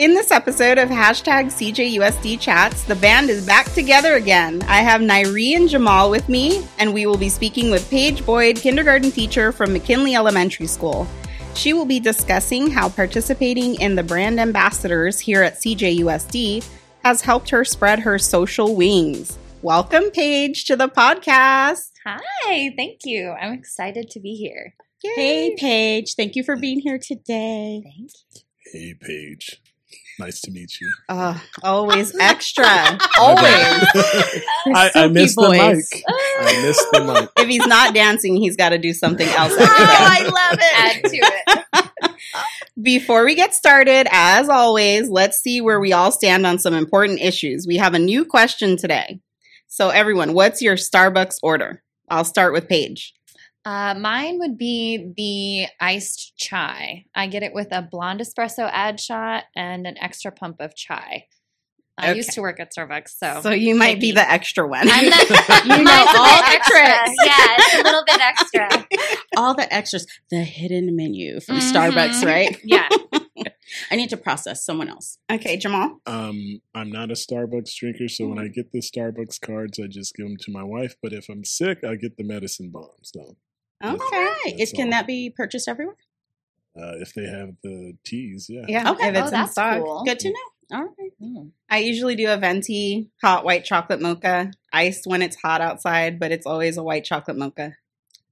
In this episode of hashtag CJUSD Chats, the band is back together again. I have Nairi and Jamal with me, and we will be speaking with Paige Boyd, kindergarten teacher from McKinley Elementary School. She will be discussing how participating in the brand ambassadors here at CJUSD has helped her spread her social wings. Welcome, Paige, to the podcast. Hi, thank you. I'm excited to be here. Yay. Hey, Paige. Thank you for being here today. Thank you. Hey, Paige. Nice to meet you. Uh, always extra. always. I, I missed the mic. I missed the mic. If he's not dancing, he's got to do something else. oh, I love it. Add to it. Before we get started, as always, let's see where we all stand on some important issues. We have a new question today. So, everyone, what's your Starbucks order? I'll start with Paige. Uh, mine would be the iced chai. I get it with a blonde espresso add shot and an extra pump of chai. I okay. used to work at Starbucks, so so you might maybe. be the extra one. I'm the, you know all the extras. Yeah, it's a little bit extra. all the extras, the hidden menu from mm-hmm. Starbucks, right? Yeah. I need to process someone else. Okay, Jamal. Um, I'm not a Starbucks drinker, so when I get the Starbucks cards, I just give them to my wife. But if I'm sick, I get the medicine balls. So Okay. It, can that be purchased everywhere? Uh, if they have the teas, yeah. Yeah. Okay. If it's oh, in stock. Cool. Good to know. All right. Mm. I usually do a venti hot white chocolate mocha, iced when it's hot outside, but it's always a white chocolate mocha.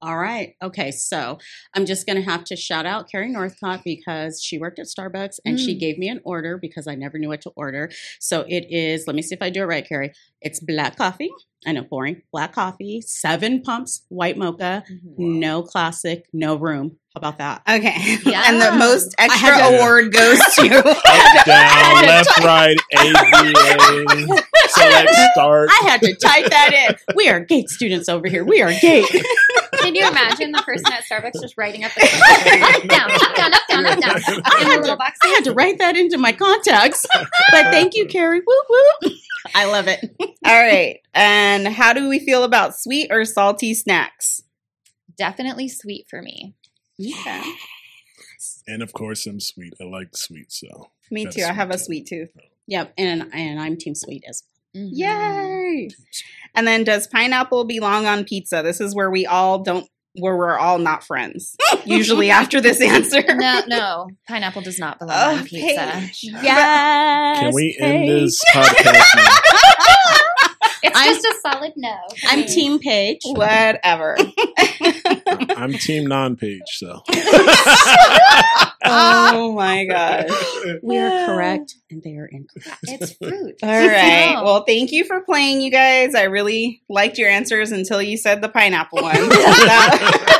All right. Okay. So I'm just going to have to shout out Carrie Northcott because she worked at Starbucks and mm. she gave me an order because I never knew what to order. So it is, let me see if I do it right, Carrie. It's black coffee. I know, boring. Black coffee, seven pumps, white mocha, mm-hmm. no classic, no room. How about that? Okay. Yeah. and the most extra to, award goes to up, down, left, right, A, B, A. Select, start. I had to type that in. We are GATE students over here. We are GATE. Can you imagine the person at Starbucks just writing up the up, down, up, down, up, down, up, down, I had, to, I had to write that into my contacts. But thank you, Carrie. Woo woo. I love it. All right. And how do we feel about sweet or salty snacks? Definitely sweet for me. Yeah. And of course, I'm sweet. I like sweet, so. Me too. I have a sweet tooth. Yep, and and I'm team sweet as well. Mm-hmm. Yay! And then, does pineapple belong on pizza? This is where we all don't, where we're all not friends. Usually, after this answer, no, no, pineapple does not belong oh, on pizza. Yes. Can we end this podcast? It's I'm, just a solid no. I'm Team Paige. Whatever. I'm Team Non Paige. So. oh my gosh. We are correct and they are incorrect. It's fruit. All right. Well, thank you for playing, you guys. I really liked your answers until you said the pineapple one.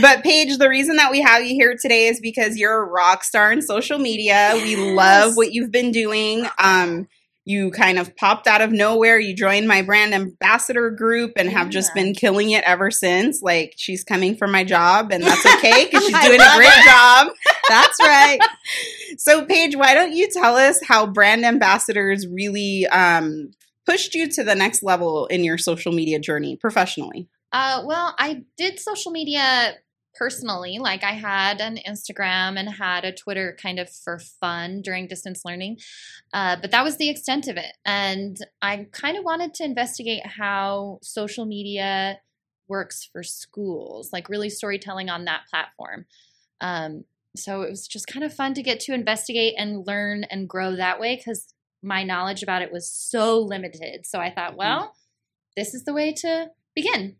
But Paige, the reason that we have you here today is because you're a rock star in social media. Yes. We love what you've been doing. Um, you kind of popped out of nowhere. You joined my brand ambassador group and have just been killing it ever since. Like she's coming for my job, and that's okay because she's doing a great it. job. That's right. so, Paige, why don't you tell us how brand ambassadors really um, pushed you to the next level in your social media journey professionally? Uh, well, I did social media personally. Like I had an Instagram and had a Twitter kind of for fun during distance learning. Uh, but that was the extent of it. And I kind of wanted to investigate how social media works for schools, like really storytelling on that platform. Um, so it was just kind of fun to get to investigate and learn and grow that way because my knowledge about it was so limited. So I thought, mm-hmm. well, this is the way to begin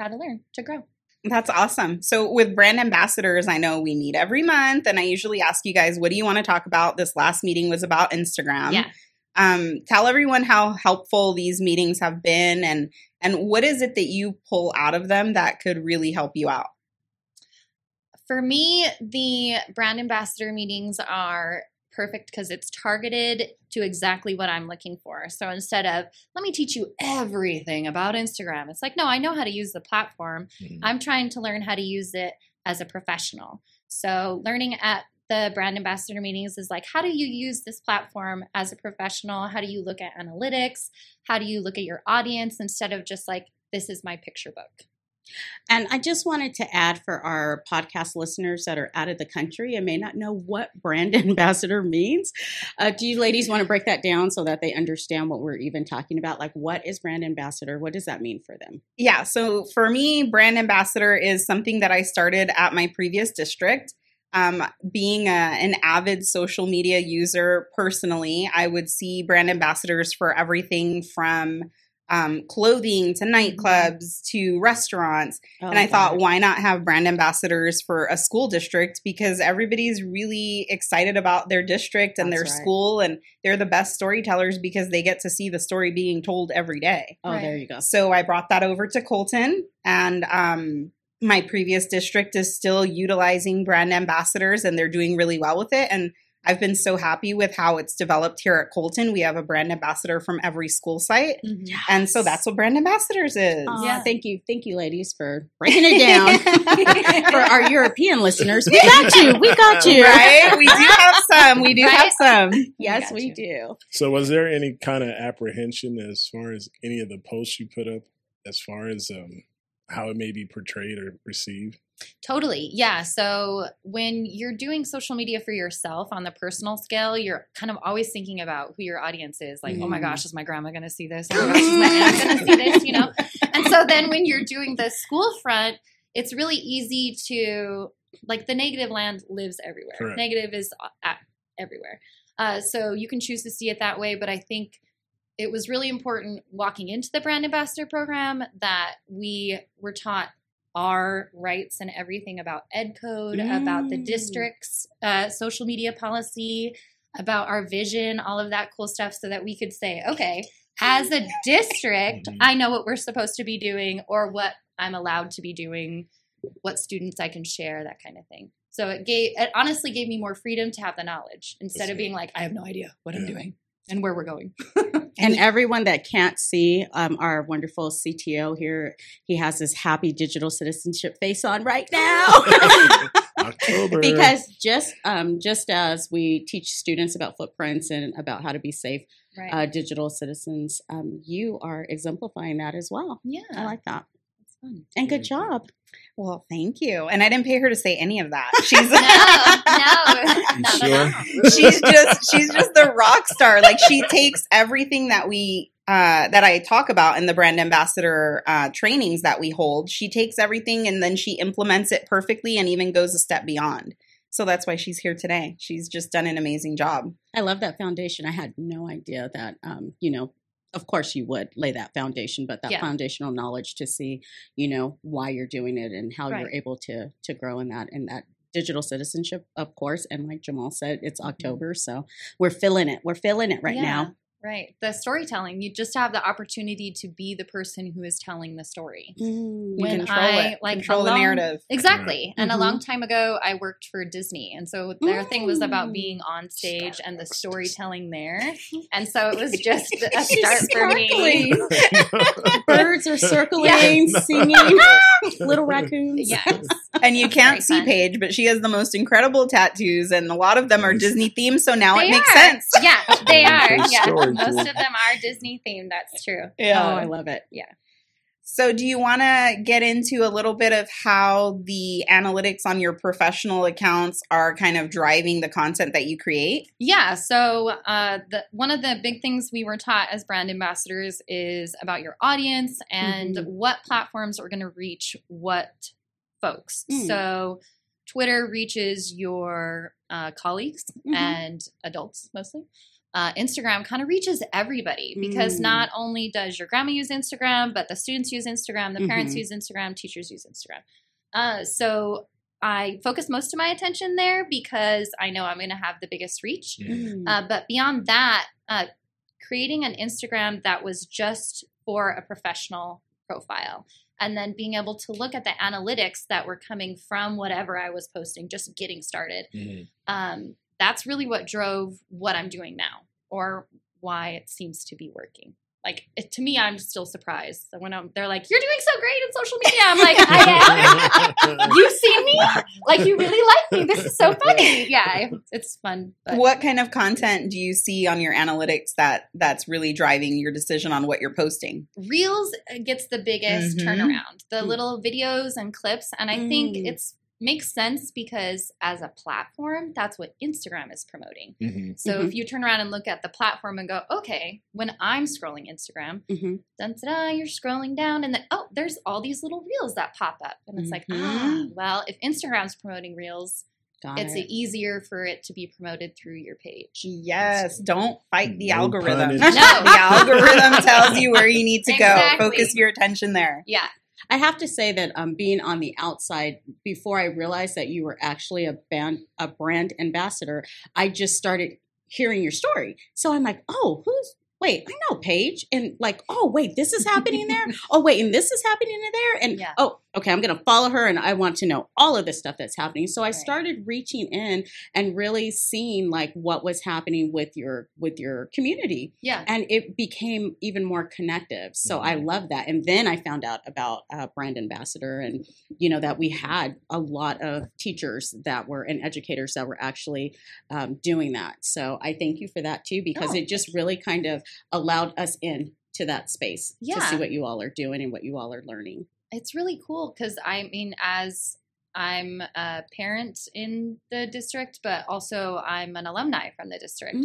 how to learn to grow. That's awesome. So, with brand ambassadors, I know we meet every month, and I usually ask you guys, what do you want to talk about? This last meeting was about Instagram. Yeah. Um, tell everyone how helpful these meetings have been, and and what is it that you pull out of them that could really help you out. For me, the brand ambassador meetings are perfect because it's targeted to exactly what I'm looking for. So instead of, let me teach you everything about Instagram, it's like, no, I know how to use the platform. Mm-hmm. I'm trying to learn how to use it as a professional. So learning at the brand ambassador meetings is like, how do you use this platform as a professional? How do you look at analytics? How do you look at your audience instead of just like, this is my picture book? And I just wanted to add for our podcast listeners that are out of the country and may not know what brand ambassador means. Uh, do you ladies want to break that down so that they understand what we're even talking about? Like, what is brand ambassador? What does that mean for them? Yeah. So for me, brand ambassador is something that I started at my previous district. Um, being a, an avid social media user personally, I would see brand ambassadors for everything from um, clothing to nightclubs to restaurants. Oh, and I thought, why not have brand ambassadors for a school district? Because everybody's really excited about their district and That's their right. school, and they're the best storytellers because they get to see the story being told every day. oh, Right. there you go. So I brought that over to Colton, and um, my previous district is still utilizing brand ambassadors, and they're doing really well with it. And I've been so happy with how it's developed here at Colton. We have a brand ambassador from every school site. And so that's what brand ambassadors is. Aw, Yeah. Thank you. Thank you, ladies, for breaking it down. for our European listeners, we got you. We got you. right? We do have some. We do have some. Yes, got we do. So, was there any kind of apprehension as far as any of the posts you put up, as far as um, how it may be portrayed or received? Totally. Yeah. So when you're doing social media for yourself on the personal scale, you're kind of always thinking about who your audience is. Like, oh my Mm. gosh, is my grandma going to see this? Oh my gosh, is my aunt going to see this? You know? And so then when you're doing the school front, it's really easy to, like, the negative land lives everywhere. Correct. Negative is at, everywhere. Uh, so you can choose to see it that way. But I think it was really important walking into the brand ambassador program that we were taught our rights and everything about ed code about the Mm. district's uh, social media policy about our vision all of that cool stuff so that we could say okay as a district Mhm. i know what we're supposed to be doing or what i'm allowed to be doing what students i can share that kind of thing so it gave it honestly gave me more freedom to have the knowledge instead of being like i have no idea what i'm doing and where we're going And everyone that can't see um, our wonderful CTO here, he has this happy digital citizenship face on right now. October. because just um, just as we teach students about footprints and about how to be safe right uh, digital citizens, um, you are exemplifying that as well. yeah I like that. It's fun And good Very cool. job. Well, thank you. And I didn't pay her to say any of that. She's no, no, sure? she's just she's just the rock star. Like she takes everything that we uh, that I talk about in the brand ambassador uh, trainings that we hold. She takes everything and then she implements it perfectly and even goes a step beyond. So that's why she's here today. She's just done an amazing job. I love that foundation. I had no idea that, um, you know, of course you would lay that foundation, but that Yeah. foundational knowledge to see, you know, why you're doing it and how you're able to to grow in that and that digital citizenship, of course. And like Jamal said, it's Mm-hmm. October, so we're filling it. We're filling it right Yeah, now. Right. The storytelling, you just have the opportunity to be the person who is telling the story. You When control I, it, like, control a the narrative. Exactly. And a Mhm. long time ago, I worked for Disney. And so their thing was about Mm. being on stage Star and the Wars storytelling there. And so it was just a start for me. Birds are circling, Yes. singing, little raccoons. Yes. And you can't see fun. Paige, but she has the most incredible tattoos, and a lot of them are Disney themed. So now They it makes are. sense. Yeah, they are. Yeah. Story, Most of them are Disney themed. That's true. Oh, I love it. Yeah. So, do you want to get into a little bit of how the analytics on your professional accounts are kind of driving the content that you create? Yeah. So uh, the one of the big things we were taught as brand ambassadors is about your audience and Mhm. what platforms are going to reach what folks. Mm. So Twitter reaches your uh, colleagues Mhm. and adults mostly. Uh, Instagram kind of reaches everybody because Mm. not only does your grandma use Instagram, but the students use Instagram, the parents Mhm. use Instagram, teachers use Instagram. Uh, so I focus most of my attention there because I know I'm going to have the biggest reach. Mm. Uh, but beyond that, uh, creating an Instagram that was just for a professional profile. And then being able to look at the analytics that were coming from whatever I was posting, just getting started. Mhm. Um, that's really what drove what I'm doing now or why it seems to be working. like it, to me, I'm still surprised. So when I'm, they're like, "You're doing so great in social media," I'm like, "I am." you see me? Like you really like me? This is so funny. Yeah, it's fun. But. What kind of content do you see on your analytics that that's really driving your decision on what you're posting? Reels gets the biggest Mhm. turnaround. The Mm. little videos and clips, and I think Mm. it's makes sense because as a platform, that's what Instagram is promoting. Mhm. So if you turn around and look at the platform and go, okay, when I'm scrolling Instagram, hmm dun da da, you're scrolling down, and then oh, there's all these little reels that pop up, and it's like, ah, well, if Instagram's promoting reels, Got it's it. easier for it to be promoted through your page. Yes, don't fight the No algorithm. no, the algorithm tells you where you need to Exactly. go. Focus your attention there. Yeah, I have to say that um, being on the outside, before I realized that you were actually a band, a brand ambassador, I just started hearing your story. So I'm like, oh, who's? Wait, I know Paige, and like, oh, wait, this is happening there. oh, wait, and this is happening there, and Yeah. oh, okay, I'm gonna follow her, and I want to know all of the stuff that's happening. So I started reaching in and really seeing like what was happening with your with your community. Yeah, and it became even more connective. So i love that. And then i found out about uh, brand ambassador and you know that we had a lot of teachers that were and educators that were actually um, doing that. So i thank you for that too because Oh, it just really kind of allowed us in to that space to see what you all are doing and what you all are learning it's really cool because I mean, as I'm a parent in the district, but also I'm an alumni from the district.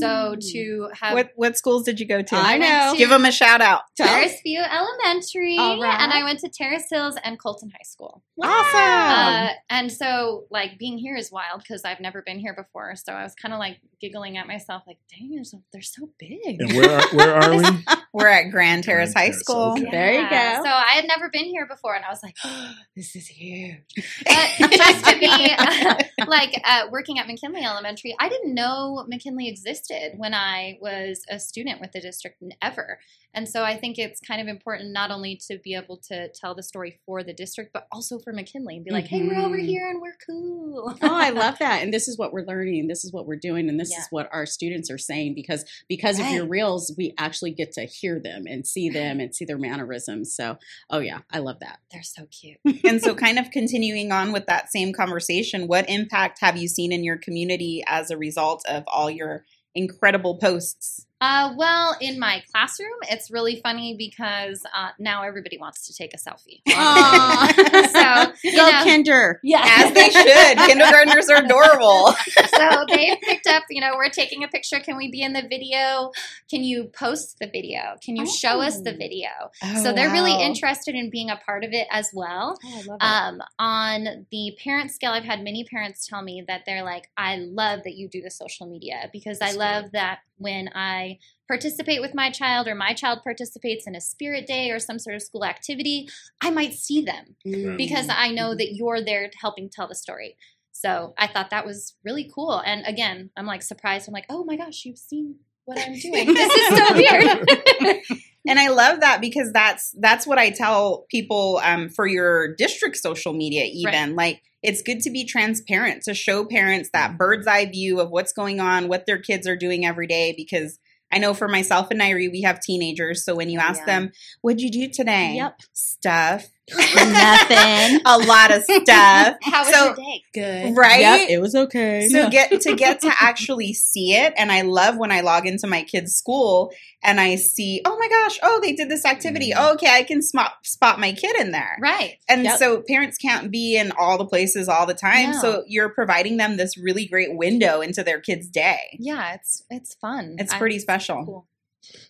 So Mm. to have What what schools did you go to? I went know. to Give them a shout out. Terrace View Elementary, All right. and I went to Terrace Hills and Colton High School. Awesome. Uh, and so, like, being here is wild because I've never been here before. So I was kind of like giggling at myself, like, dang, they're so, they're so big. And where are, where are we? We're at Grand Terrace Grand High Terrace, School. okay. There you go. So I had never been here before, and I was like, oh, "This is huge." But just to be like uh, working at McKinley Elementary, I didn't know McKinley existed when I was a student with the district ever. And so I think it's kind of important not only to be able to tell the story for the district, but also for McKinley and be like, "Hey, we're over Mhm. here and we're cool." oh, I love that. And this is what we're learning. This is what we're doing. And this Yeah. is what our students are saying because because of your Right. reels, we actually get to hear them and see them and see their mannerisms. So, oh yeah, I love that. They're so cute. and so kind of continuing on with that same conversation, what impact have you seen in your community as a result of all your incredible posts? Uh, well, in my classroom, it's really funny because uh, now everybody wants to take a selfie. Aw. so, you Go know, Kinder. yeah, As they should. Kindergartners are adorable. so they picked up, you know, we're taking a picture. Can we be in the video? Can you post the video? Can you show us the Oh. video? Oh, so they're really interested in being a part of it as well. Oh, I love Um, on the parent scale, I've had many parents tell me that they're like, I love that you do the social media because I That's love that when I participate with my child or my child participates in a spirit day or some sort of school activity, I might see them Mm. because I know that you're there helping tell the story. So I thought that was really cool. And again, I'm like surprised. I'm like, oh my gosh, you've seen what I'm doing. This is so weird. and I love that because that's that's what I tell people um, for your district social media. Even like it's good to be transparent to show parents that bird's eye view of what's going on, what their kids are doing every day. Because I know for myself and Nairi, we have teenagers, so when you ask Yeah. them, "What'd you do today?" Yep. stuff, Nothing. a lot of stuff. How was So- your day? Good. Right? Yep, it was okay. so get to get to actually see it and i love when i log into my kids school and i see oh my gosh oh they did this activity Mhm. okay i can spot spot my kid in there Right. and Yep. so parents can't be in all the places all the time No. so you're providing them this really great window into their kids day Yeah, it's it's fun. it's I- pretty special cool.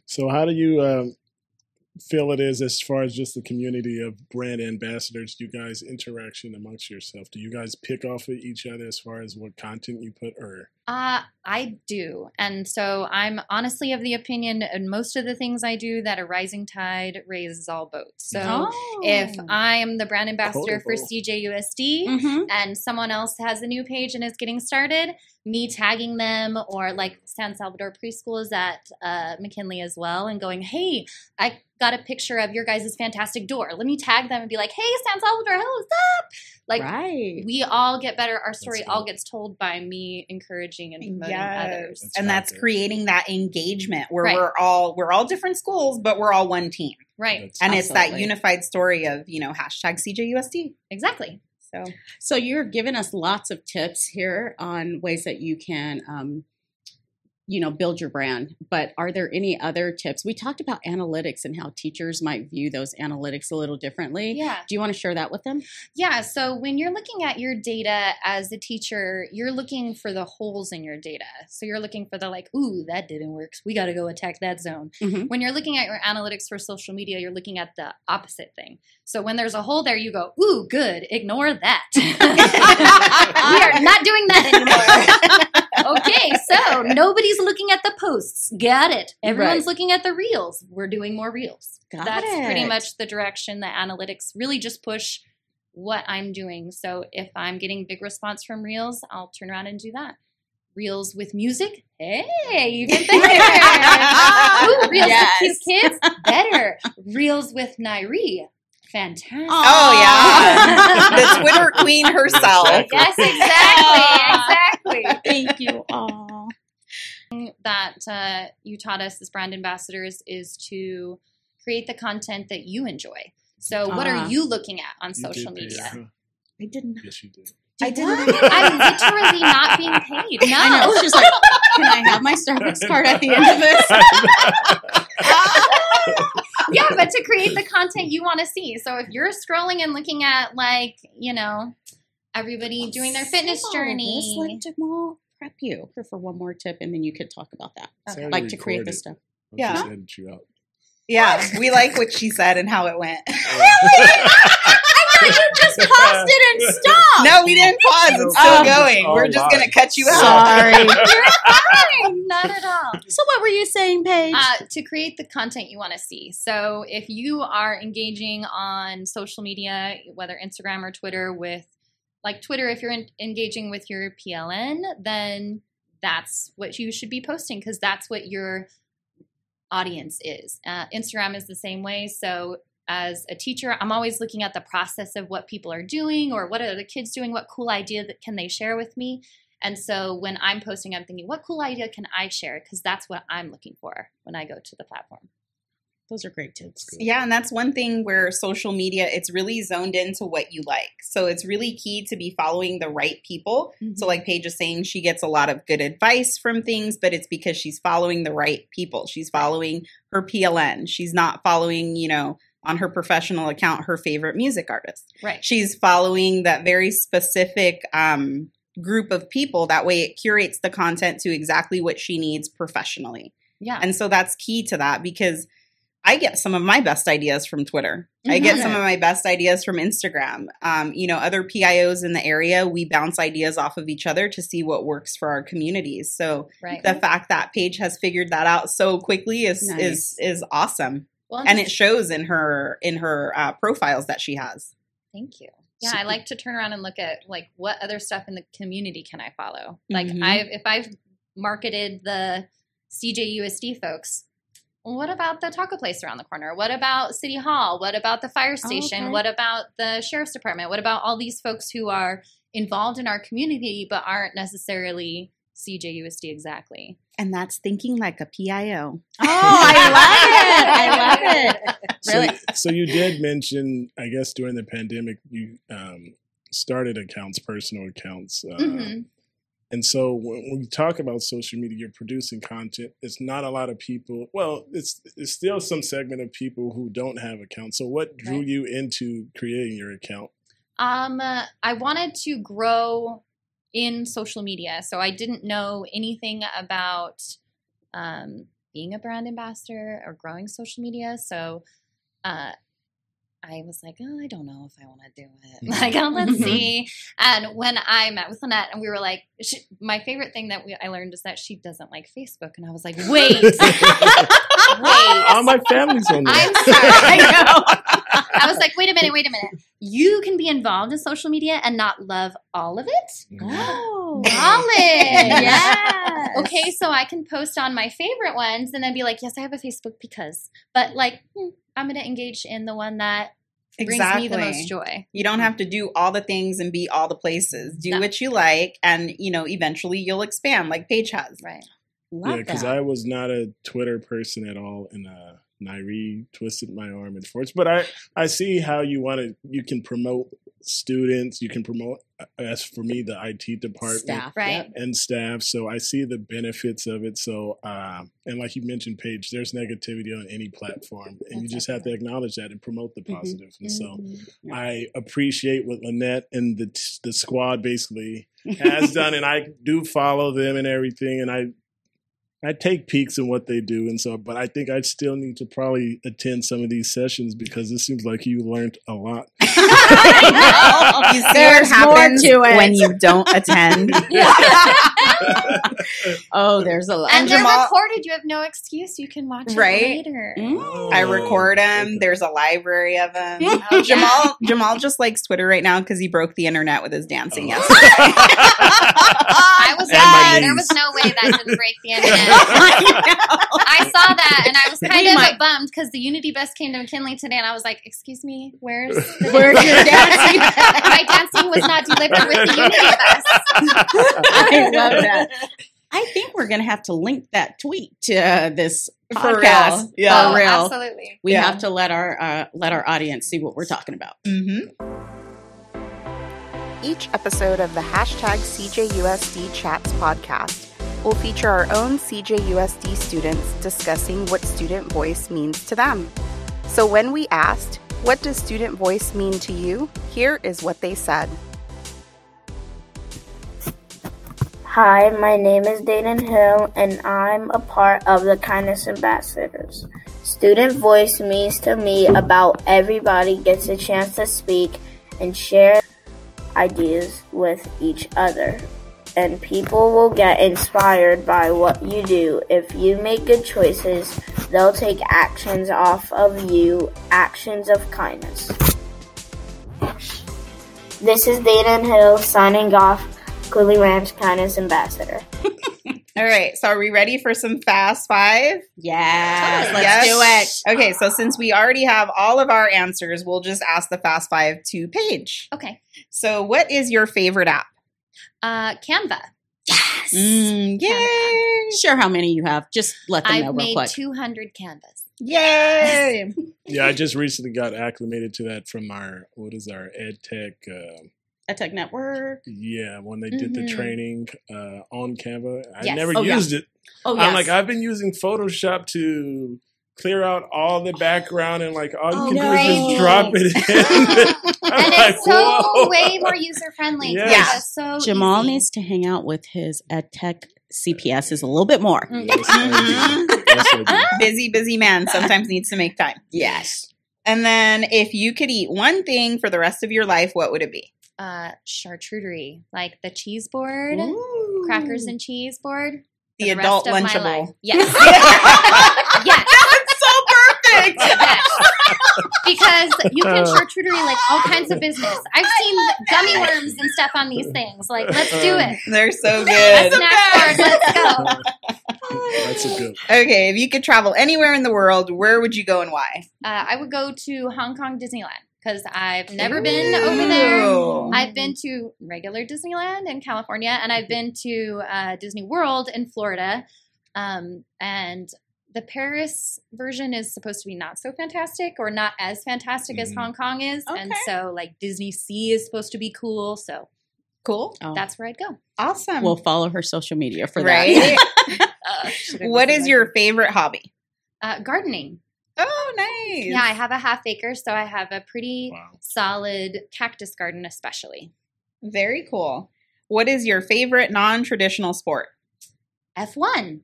So, how do you um, feel it is as far as just the community of brand ambassadors? You guys interaction amongst yourself. Do you guys pick off of each other as far as what content you put, or Uh, I do. And so I'm honestly of the opinion, and most of the things I do, that a rising tide raises all boats. So Oh. if I am the brand ambassador for Quotable. CJUSD, Mhm. and someone else has a new page and is getting started, me tagging them or like San Salvador Preschool is at uh, McKinley as well and going, hey, I got a picture of your guys' fantastic door. Let me tag them and be like, hey, San Salvador, hey, what's up? Like, right. we all get better. Our story That's all gets told by me encouraging encouraging and promoting Yes. others. That's and that's creating that engagement where Right. we're all we're all different schools, but we're all one team. Right. That's- And it's that unified story of, you know, hashtag CJUSD. Exactly. So So you're giving us lots of tips here on ways that you can, um, you know, build your brand. But are there any other tips? We talked about analytics and how teachers might view those analytics a little differently. Yeah. Do you want to share that with them? Yeah. So when you're looking at your data as a teacher, you're looking for the holes in your data. So you're looking for the like, ooh, that didn't work. So we got to go attack that zone. Mhm. When you're looking at your analytics for social media, you're looking at the opposite thing. So when there's a hole there, you go, ooh, good. Ignore that. we are not doing that anymore. okay, so nobody's looking at the posts. Got it. Everyone's Right. looking at the reels. We're doing more reels. Got That's pretty much the direction the analytics really just push what I'm doing. So if I'm getting big response from reels, I'll turn around and do that. Reels with music? Hey, even better. Ooh, reels Yes. with cute kids? Better. Reels with Nairi? Fantastic. Oh yeah. the Twitter queen herself. Exactly. Yes, exactly, exactly. Thank you. Aw. that uh, you taught us as brand ambassadors is to create the content that you enjoy. So, what Ah. are you looking at on social did media? that. I didn't. Yes, you did. I didn't. I'm literally not being paid. No. I know. She's like, can I have my Starbucks card at the end of this? Yeah, but to create the content you want to see. So if you're scrolling and looking at like, you know, everybody doing their fitness So, journey. Let's let Jamal prep you here for one more tip, and then you could talk about that. Okay. Like to create recorded. this stuff. I'll Yeah. just you out. Yeah, we like what she said and how it went. you just paused it and stopped. No, we didn't pause. It's still Oh. going. We're just gonna cut you out. Sorry. Fine, not at all. So what were you saying, Paige? Uh, to create the content you want to see. So if you are engaging on social media, whether Instagram or Twitter, with like Twitter, if you're in, engaging with your PLN, then that's what you should be posting because that's what your audience is. Uh, Instagram is the same way. So as a teacher, I'm always looking at the process of what people are doing or what are the kids doing, what cool idea that can they share with me. And so when I'm posting, I'm thinking, what cool idea can I share? Because that's what I'm looking for when I go to the platform. Those are great tips. Yeah, and that's one thing where social media it's really zoned into what you like. So it's really key to be following the right people. So mm-hmm. like Paige is saying she gets a lot of good advice from things, but it's because she's following the right people. She's following her PLN. She's not following, you know, on her professional account her favorite music artist. right. She's following that very specific um group of people that way it curates the content to exactly what she needs professionally. Yeah. And so that's key to that because I get some of my best ideas from Twitter. I get some of my best ideas from Instagram. Um, you know, other PIOs in the area, we bounce ideas off of each other to see what works for our communities. So right. the fact that Paige has figured that out so quickly is Nice. is is awesome, well, and it shows in her in her uh, profiles that she has. Thank you. Yeah, So- I like to turn around and look at like what other stuff in the community can I follow. Like Mhm. I if I've marketed the CJUSD folks, what about the taco place around the corner? What about City Hall? What about the fire station? okay. What about the sheriff's department? What about all these folks who are involved in our community but aren't necessarily CJUSD exactly? And that's thinking like a PIO. Oh, I love it. I love it. So, Really? so you did mention, I guess, during the pandemic, you um, started accounts, personal accounts. Uh, Mhm. And so when when we talk about social media, you're producing content. It's not a lot of people. Well, it's it's still some segment of people who don't have accounts. So what drew Right. you into creating your account? Um, uh, I wanted to grow in social media, so I didn't know anything about um, being a brand ambassador or growing social media. So, uh, I was like, oh, I don't know if I want to do it. Like, oh, let's Mhm. see. And when I met with Lynette, and we were like, she, my favorite thing that we, I learned is that she doesn't like Facebook, and I was like, wait, wait. All my family's on there. I'm sorry. I know. I was like, wait a minute, wait a minute. You can be involved in social media and not love all of it? Oh. Knowledge. Yes. Okay, so I can post on my favorite ones and then be like, yes, I have a Facebook because. But like, hmm, I'm going to engage in the one that brings me the most joy. You don't have to do all the things and be all the places. Do No. what you like, and you know, eventually you'll expand, like Paige has. Right. Love yeah, because. I was not a Twitter person at all, and uh, Nairi twisted my arm and force. But I, I see how you want to. You can promote students. You can promote. uh, As for me, the IT department Staff, Right. and staff. So I see the benefits of it. So, um, and like you mentioned, Paige, there's negativity on any platform, and you just have to acknowledge that and promote the Mhm. positive. And so Yeah. I appreciate what Lynette and the the squad basically has done, and I do follow them and everything, and I I take peeks in what they do, and so. But I think I still need to probably attend some of these sessions because it seems like you learned a lot. You see There's what more happens to it. when you don't attend. oh, there's a lot. And, And they're Jamal- recorded. You have no excuse. You can watch Right? it later. Mm. I Oh, record them. okay. There's a library of them. Oh, yeah. Jamal Jamal just likes Twitter right now because he broke the internet with his dancing yesterday. I was And uh, there was no way that didn't break the internet. I saw that and I was kind We of might- bummed because the Unity Bus came to McKinley today and I was like, "Excuse me, where's the Where's your dancing? My dancing was not delivered with the Unity Bus." I love that. I think we're going to have to link that tweet to uh, this For podcast. real. Yeah. oh, For real. absolutely. We Yeah. have to let our uh, let our audience see what we're talking about. Mm-hmm. Each episode of the hashtag CJUSD Chats podcast will feature our own CJUSD students discussing what student voice means to them. So when we asked, What does student voice mean to you? Here is what they said. Hi, my name is Dayton Hill, and I'm a part of the Kindness Ambassadors. Student voice means to me about everybody gets a chance to speak and share ideas with each other. And people will get inspired by what you do. If you make good choices, they'll take actions off of you, actions of kindness. This is Dayton Hill signing off, Cooley Ranch Kindness Ambassador. All right, so are we ready for some fast five? Yes, let's Yes. do it. Okay, so since we already have all of our answers, we'll just ask the fast five to Paige. Okay. So, what is your favorite app? Uh, Canva. Yes. Mm, yay! Share how many you have. Just let them know I've real made quick. 200 Canvas. Yay! yeah, I just recently got acclimated to that from our what is our ed tech. Uh, EdTech Network. yeah, when they did the Mhm. training uh, on Canva, I Yes. never Oh, yeah. used it. Oh, I'm like, I've been using Photoshop to clear out all the background, and like all you Oh, can do is just drop it in. And like, it's so whoa. way more user friendly. Yes. It's so Jamal easy. needs to hang out with his EdTech CPSs a little bit more. Mm. Yes, Yes, Busy, busy man sometimes needs to make time. Yes. And then, if you could eat one thing for the rest of your life, what would it be? uh, charcuterie, like the cheese board, crackers and cheese board. For The rest adult of my Lunchable. life. Yes. yes. so perfect. Yes. Because you can charcuterie like all kinds of business. I've seen gummy worms and stuff on these things. Like, let's do it. They're so A good. snack board, let's go. That's a good. Okay, if you could travel anywhere in the world, where would you go and why? Uh, I would go to Hong Kong Disneyland because I've never been over there. I've been to regular Disneyland in California, and I've been to uh, Disney World in Florida. Um, and the Paris version is supposed to be not so fantastic, or not as fantastic as Mhm. Hong Kong is. And so, like Disney Sea is supposed to be cool. So Cool. Oh, that's where I'd go. Awesome. we'll follow her social media for right? that. Uh, should've what listened is to your favorite hobby? uh, gardening? Oh, nice. Yeah, I have a half acre, so I have a pretty Wow. solid cactus garden, especially. Very cool. What is your favorite non traditional sport? F one.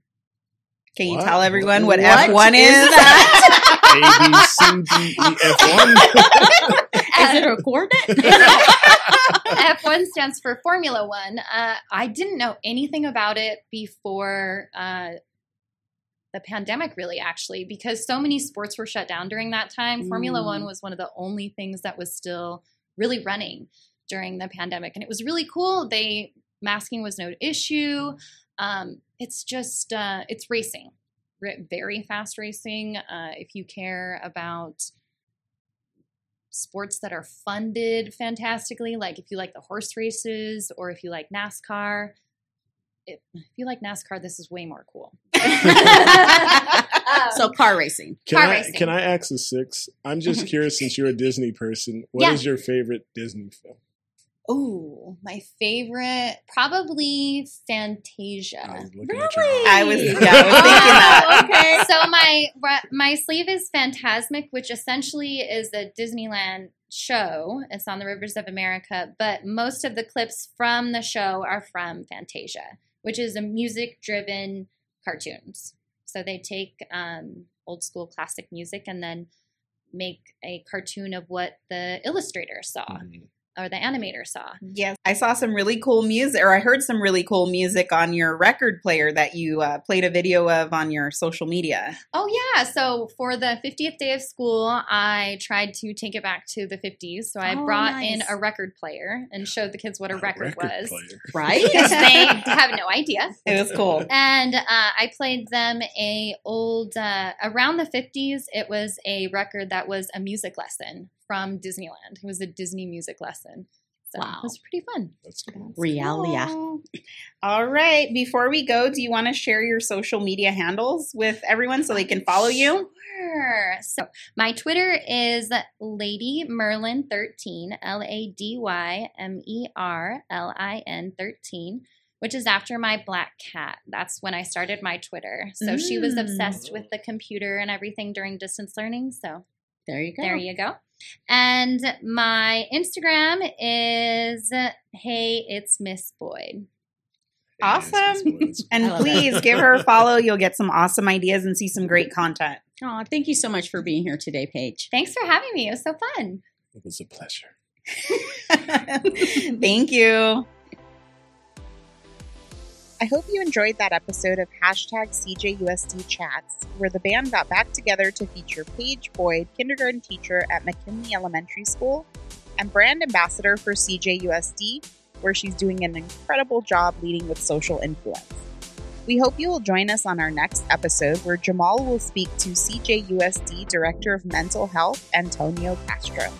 Can you What? tell everyone what, What F1 is is? A B C D E F one. Is it a coordinate? F1 stands for Formula One. Uh, I didn't know anything about it before uh, the pandemic, really, actually, because so many sports were shut down during that time. Formula Mm. One was one of the only things that was still really running during the pandemic, and it was really cool. They masking was no issue. Um, it's just uh, it's racing, very fast racing. Uh, if you care about sports that are funded fantastically, like if you like the horse races or if you like NASCAR. If, if you like NASCAR, this is way more cool. so car racing. Can Car I racing. can I ask a six? I'm just mm-hmm. curious since you're a Disney person, What is Yeah. your favorite Disney film? Oh, my favorite, probably Fantasia. was looking at your I was, yeah, eyes. I was thinking that. Oh, okay. so my my sleeve is Fantasmic, which essentially is a Disneyland show. It's on the Rivers of America, but most of the clips from the show are from Fantasia, which is a music-driven cartoons. So they take um, old school classic music and then make a cartoon of what the illustrator saw Mhm. Or the animator saw. Yes, I saw some really cool music, or I heard some really cool music on your record player that you uh, played a video of on your social media. Oh yeah, so for the 50th day of school, I tried to take it back to the 50s. So I Oh, brought in a record player and showed the kids what a record, was. player. Right? They have no idea. It was cool. And uh, I played them a old uh, around the 50s. It was a record that was a music lesson from Disneyland. It was a Disney music lesson. So Wow. it was pretty fun. That's cool. Realia. Cool. All right. Before we go, do you want to share your social media handles with everyone so they can follow you? Sure. So my Twitter is Lady Merlin thirteen, L A D Y M E R L I N thirteen, which is after my black cat. That's when I started my Twitter. So she was Mm. obsessed with the computer and everything during distance learning. So There you go. there you go. And my Instagram is Hey, it's Miss Boyd. Awesome. And please give her a follow. You'll get some awesome ideas and see some great content. Oh, thank you so much for being here today, Paige. Thanks for having me. It was so fun. It was a pleasure. Thank you. I hope you enjoyed that episode of hashtag CJUSD Chats, where the band got back together to feature Paige Boyd, kindergarten teacher at McKinley Elementary School, and brand ambassador for CJUSD, where she's doing an incredible job leading with social influence. We hope you will join us on our next episode, where Jamal will speak to CJUSD Director of Mental Health, Antonio Castro.